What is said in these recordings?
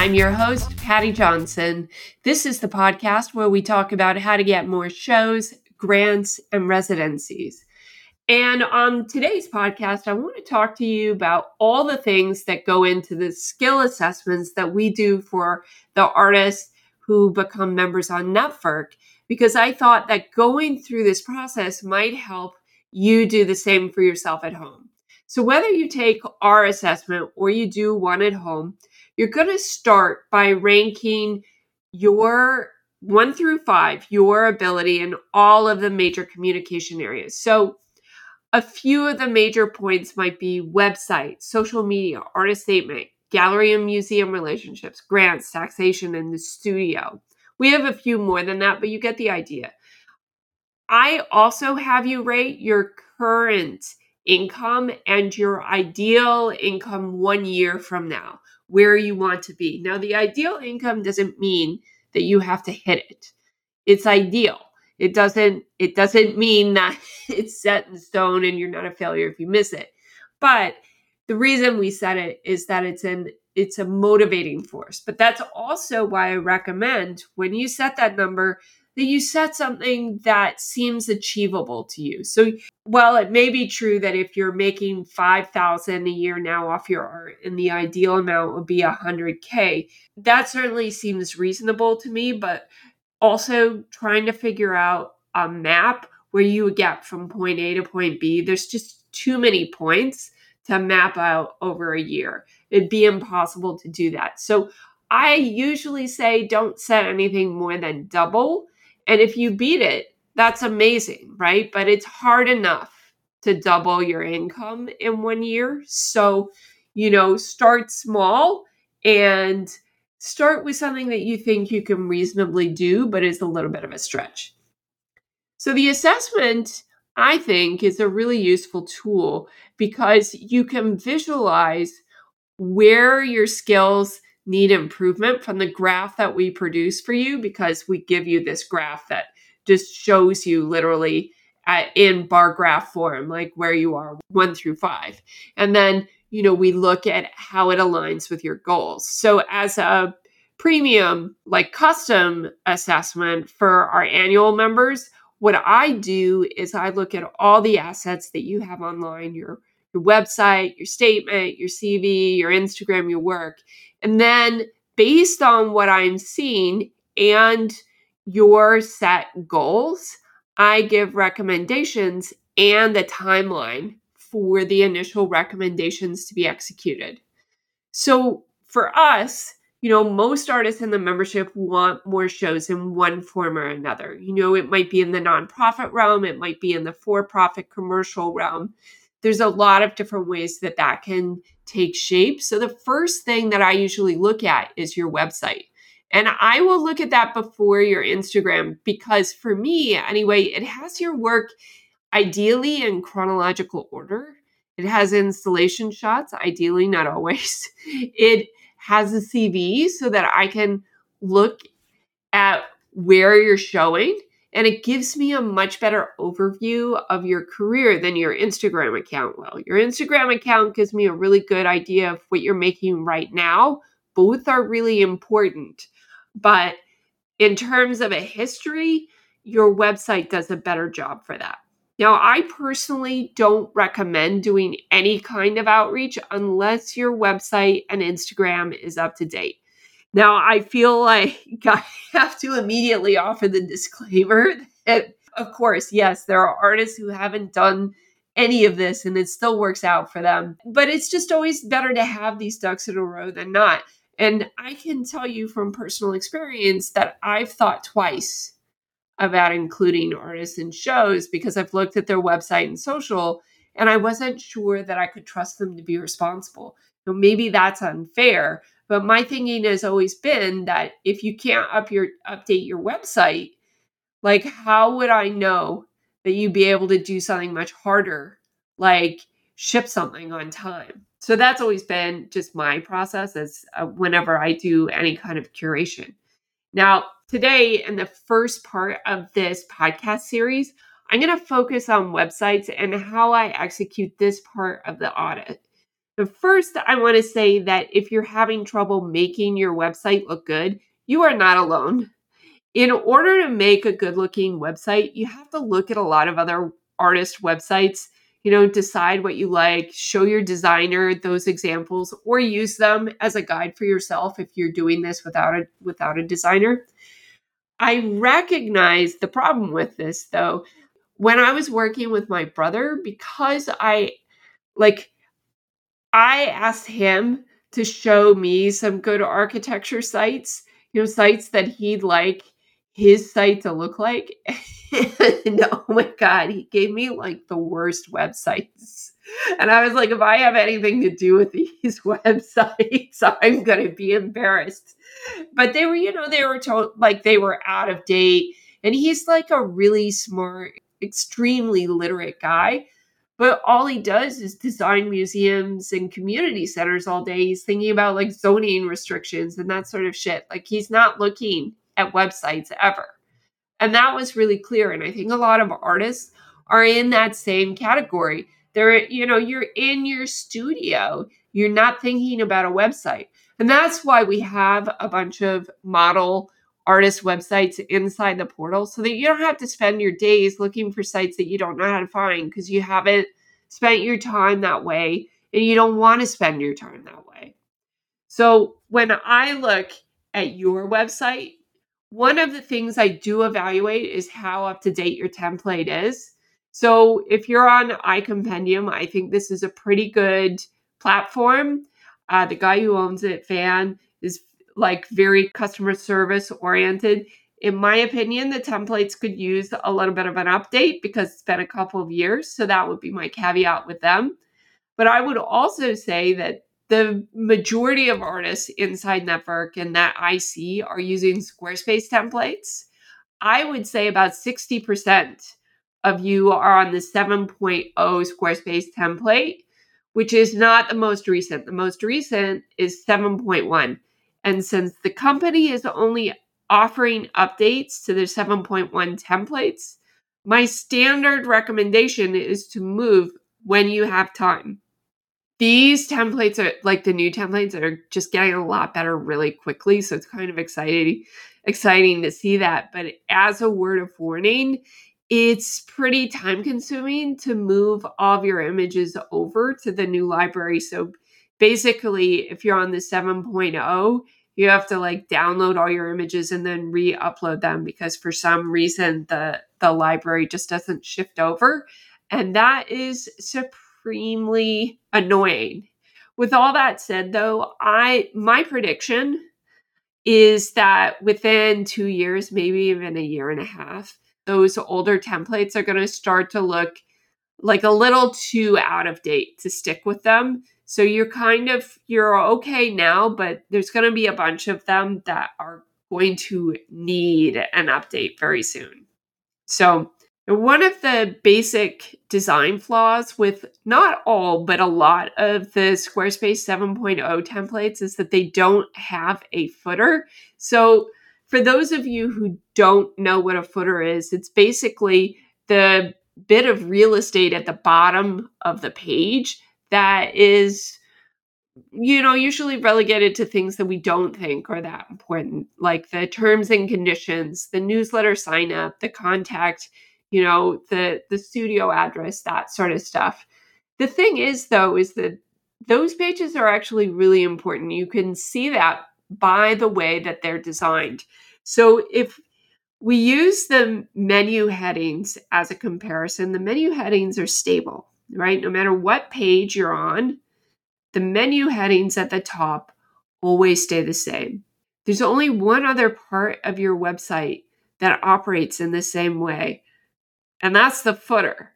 I'm your host, Paddy Johnson. This is the podcast where we talk about how to get more shows, grants, and residencies. And on today's podcast, I want to talk to you about all the things that go into the skill assessments that we do for the artists who become members on Netvvrk, because I thought that going through this process might help you do the same for yourself at home. So, whether you take our assessment or you do one at home, you're going to start by ranking your one through five, your ability in all of the major communication areas. So, a few of the major points might be website, social media, artist statement, gallery and museum relationships, grants, taxation, and the studio. We have a few more than that, but you get the idea. I also have you rate your current income and your ideal income one year from now, where you want to be. Now, the ideal income doesn't mean that you have to hit it. It's ideal. It doesn't it doesn't mean that it's set in stone and you're not a failure if you miss it. But the reason we set it is that it's an it's a motivating force. But that's also why I recommend when you set that number that you set something that seems achievable to you. So while it may be true that if you're making 5000 a year now off your art and the ideal amount would be 100k, that certainly seems reasonable to me, but also trying to figure out a map where you would get from point A to point B, there's just too many points to map out over a year. It'd be impossible to do that. So I usually say don't set anything more than double and if you beat it, that's amazing, right? But it's hard enough to double your income in one year. So, you know, start small and start with something that you think you can reasonably do, but is a little bit of a stretch. So, the assessment, I think, is a really useful tool because you can visualize where your skills need improvement from the graph that we produce for you because we give you this graph that just shows you literally at, in bar graph form, like where you are one through five. And then, you know, we look at how it aligns with your goals. So as a premium, like custom assessment for our annual members, what I do is I look at all the assets that you have online, your your website, your statement, your CV, your Instagram, your work. And then based on what I'm seeing and your set goals, I give recommendations and the timeline for the initial recommendations to be executed. So for us, you know, most artists in the membership want more shows in one form or another. You know, it might be in the nonprofit realm, it might be in the for profit commercial realm there's a lot of different ways that that can take shape. So the first thing that I usually look at is your website. And I will look at that before your Instagram because for me, anyway, it has your work ideally in chronological order. It has installation shots, ideally, not always. It has a CV so that I can look at where you're showing and it gives me a much better overview of your career than your Instagram account will. Your Instagram account gives me a really good idea of what you're making right now. Both are really important. But in terms of a history, your website does a better job for that. Now, I personally don't recommend doing any kind of outreach unless your website and Instagram is up to date. Now, I feel like I have to immediately offer the disclaimer that, of course, yes, there are artists who haven't done any of this and it still works out for them. But it's just always better to have these ducks in a row than not. And I can tell you from personal experience that I've thought twice about including artists in shows because I've looked at their website and social and I wasn't sure that I could trust them to be responsible. So maybe that's unfair, but my thinking has always been that if you can't up your update your website, like how would I know that you'd be able to do something much harder, like ship something on time? So that's always been just my process as uh, whenever I do any kind of curation. Now, today in the first part of this podcast series, I'm going to focus on websites and how I execute this part of the audit. But first, I want to say that if you're having trouble making your website look good, you are not alone. In order to make a good looking website, you have to look at a lot of other artist websites, you know, decide what you like, show your designer those examples or use them as a guide for yourself if you're doing this without a without a designer. I recognize the problem with this though. When I was working with my brother because I like I asked him to show me some good architecture sites, you know, sites that he'd like his site to look like. and oh my God, he gave me like the worst websites. And I was like, if I have anything to do with these websites, I'm going to be embarrassed. But they were, you know, they were told like they were out of date. And he's like a really smart, extremely literate guy. But all he does is design museums and community centers all day. He's thinking about like zoning restrictions and that sort of shit. Like he's not looking at websites ever. And that was really clear. And I think a lot of artists are in that same category. They're, you know, you're in your studio, you're not thinking about a website. And that's why we have a bunch of model artist websites inside the portal so that you don't have to spend your days looking for sites that you don't know how to find because you haven't spent your time that way and you don't want to spend your time that way. So when I look at your website, one of the things I do evaluate is how up to date your template is. So if you're on iCompendium, I think this is a pretty good platform. Uh, the guy who owns it, is like very customer service oriented. In my opinion, the templates could use a little bit of an update because it's been a couple of years. So that would be my caveat with them. But I would also say that the majority of artists inside Netvvrk and that I see are using Squarespace templates. I would say about 60% of you are on the 7.0 Squarespace template, which is not the most recent. The most recent is 7.1. And since the company is only offering updates to their 7.1 templates, my standard recommendation is to move when you have time. These templates are like the new templates are just getting a lot better really quickly so it's kind of exciting exciting to see that. But as a word of warning it's pretty time consuming to move all of your images over to the new library. So basically if you're on the 7.0 you have to like download all your images and then re-upload them because for some reason the the library just doesn't shift over and that is supremely annoying. With all that said though, I my prediction is that within 2 years, maybe even a year and a half, those older templates are going to start to look like a little too out of date to stick with them. So you're kind of you're okay now, but there's going to be a bunch of them that are going to need an update very soon. So one of the basic design flaws with not all, but a lot of the Squarespace 7.0 templates is that they don't have a footer. So, for those of you who don't know what a footer is, it's basically the bit of real estate at the bottom of the page that is you know usually relegated to things that we don't think are that important like the terms and conditions the newsletter sign up the contact you know, the the studio address, that sort of stuff. The thing is though is that those pages are actually really important. You can see that by the way that they're designed. So if we use the menu headings as a comparison, the menu headings are stable, right? No matter what page you're on, the menu headings at the top always stay the same. There's only one other part of your website that operates in the same way, and that's the footer.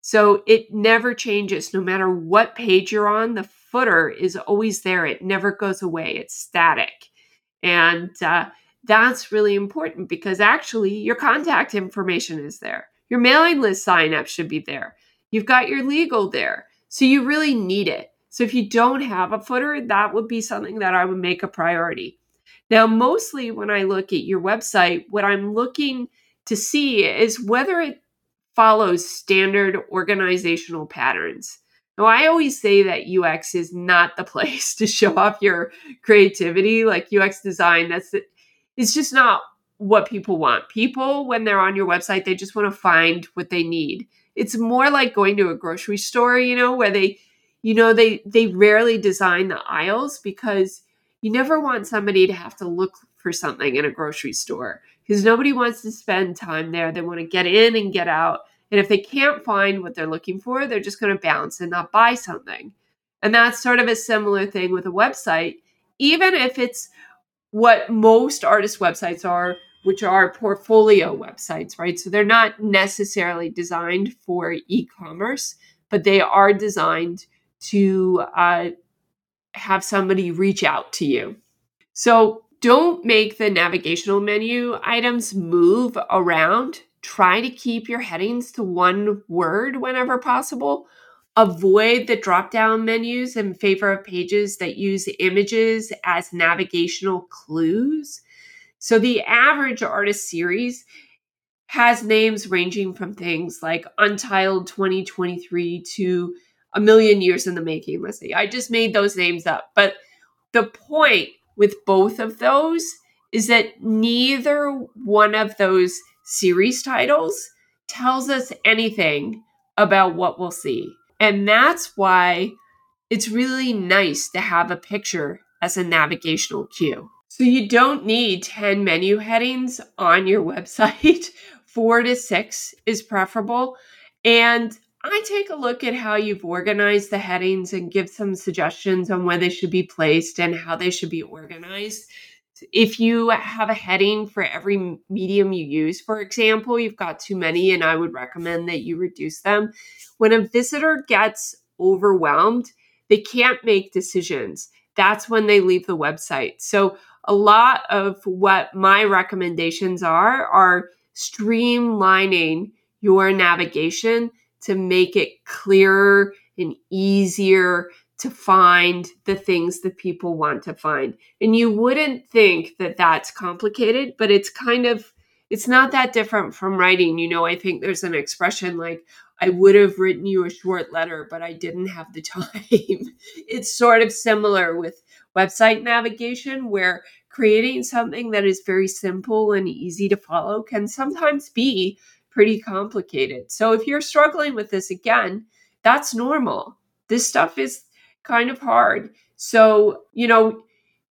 So it never changes no matter what page you're on. The footer is always there, it never goes away, it's static. And uh, that's really important because actually your contact information is there. Your mailing list sign up should be there. You've got your legal there. So you really need it. So if you don't have a footer, that would be something that I would make a priority. Now, mostly when I look at your website, what I'm looking to see is whether it follows standard organizational patterns. Now, I always say that UX is not the place to show off your creativity. Like UX design, that's it. It's just not what people want. People, when they're on your website, they just want to find what they need. It's more like going to a grocery store, you know, where they, you know, they they rarely design the aisles because you never want somebody to have to look for something in a grocery store because nobody wants to spend time there. They want to get in and get out. And if they can't find what they're looking for, they're just going to bounce and not buy something. And that's sort of a similar thing with a website, even if it's what most artist websites are, which are portfolio websites, right? So they're not necessarily designed for e commerce, but they are designed to uh, have somebody reach out to you. So don't make the navigational menu items move around. Try to keep your headings to one word whenever possible. Avoid the drop down menus in favor of pages that use images as navigational clues. So, the average artist series has names ranging from things like Untitled 2023 to a million years in the making. Let's say I just made those names up. But the point with both of those is that neither one of those series titles tells us anything about what we'll see. And that's why it's really nice to have a picture as a navigational cue. So you don't need 10 menu headings on your website. Four to six is preferable. And I take a look at how you've organized the headings and give some suggestions on where they should be placed and how they should be organized. If you have a heading for every medium you use, for example, you've got too many, and I would recommend that you reduce them. When a visitor gets overwhelmed, they can't make decisions. That's when they leave the website. So, a lot of what my recommendations are are streamlining your navigation to make it clearer and easier to find the things that people want to find. And you wouldn't think that that's complicated, but it's kind of it's not that different from writing. You know, I think there's an expression like I would have written you a short letter, but I didn't have the time. it's sort of similar with website navigation where creating something that is very simple and easy to follow can sometimes be pretty complicated. So if you're struggling with this again, that's normal. This stuff is kind of hard. So, you know,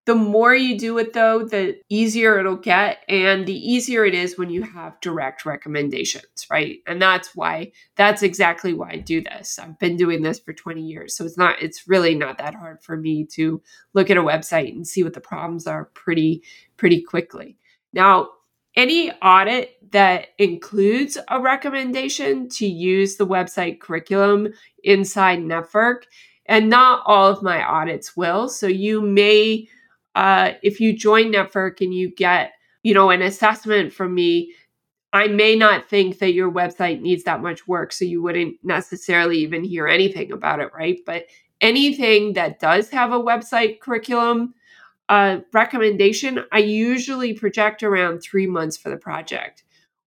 the more you do it though, the easier it'll get. And the easier it is when you have direct recommendations, right? And that's why, that's exactly why I do this. I've been doing this for 20 years. So it's not, it's really not that hard for me to look at a website and see what the problems are pretty, pretty quickly. Now, any audit that includes a recommendation to use the website curriculum inside Netvvrk, and not all of my audits will. So you may, uh, if you join Netvvrk and you get, you know, an assessment from me, I may not think that your website needs that much work, so you wouldn't necessarily even hear anything about it, right? But anything that does have a website curriculum uh, recommendation, I usually project around three months for the project.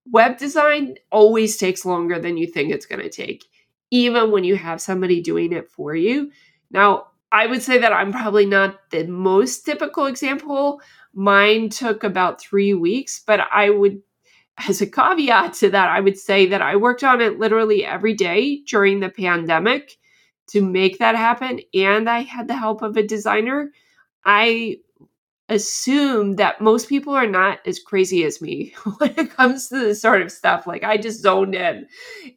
Web design always takes longer than you think it's going to take, even when you have somebody doing it for you. Now, I would say that I'm probably not the most typical example. Mine took about three weeks, but I would, as a caveat to that, I would say that I worked on it literally every day during the pandemic to make that happen. And I had the help of a designer. I assume that most people are not as crazy as me when it comes to this sort of stuff. Like I just zoned in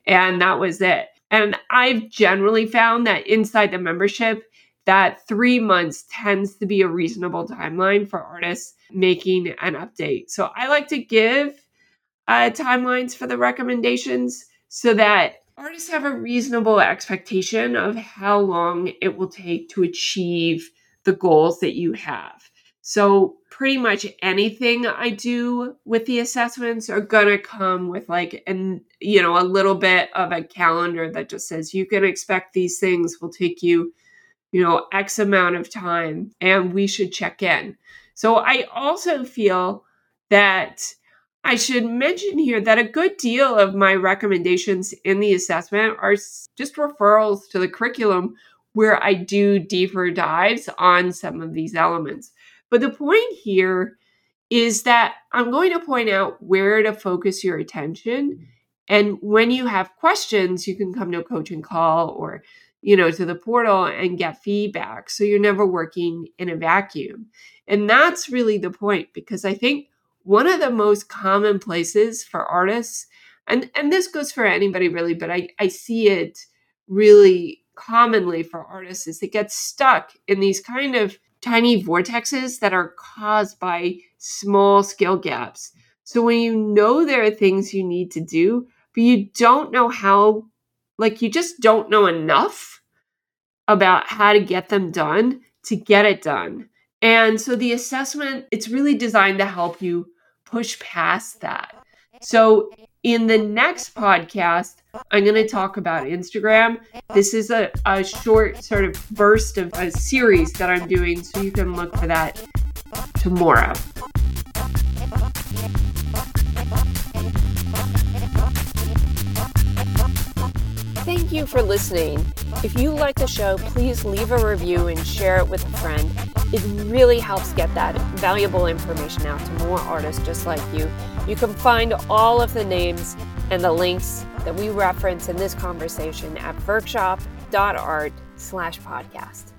and that was it. And I've generally found that inside the membership, that three months tends to be a reasonable timeline for artists making an update. So I like to give uh, timelines for the recommendations so that artists have a reasonable expectation of how long it will take to achieve the goals that you have. So pretty much anything I do with the assessments are gonna come with like an you know a little bit of a calendar that just says you can expect these things will take you you know x amount of time and we should check in. So I also feel that I should mention here that a good deal of my recommendations in the assessment are just referrals to the curriculum where I do deeper dives on some of these elements. But the point here is that I'm going to point out where to focus your attention. And when you have questions, you can come to a coaching call or you know to the portal and get feedback. So you're never working in a vacuum. And that's really the point because i think one of the most common places for artists and and this goes for anybody really but i i see it really commonly for artists is they get stuck in these kind of tiny vortexes that are caused by small skill gaps. So when you know there are things you need to do but you don't know how like you just don't know enough about how to get them done to get it done and so the assessment it's really designed to help you push past that. So, in the next podcast, I'm going to talk about Instagram. This is a, a short sort of burst of a series that I'm doing, so you can look for that tomorrow. You for listening. If you like the show, please leave a review and share it with a friend. It really helps get that valuable information out to more artists just like you. You can find all of the names and the links that we reference in this conversation at workshop.art slash podcast.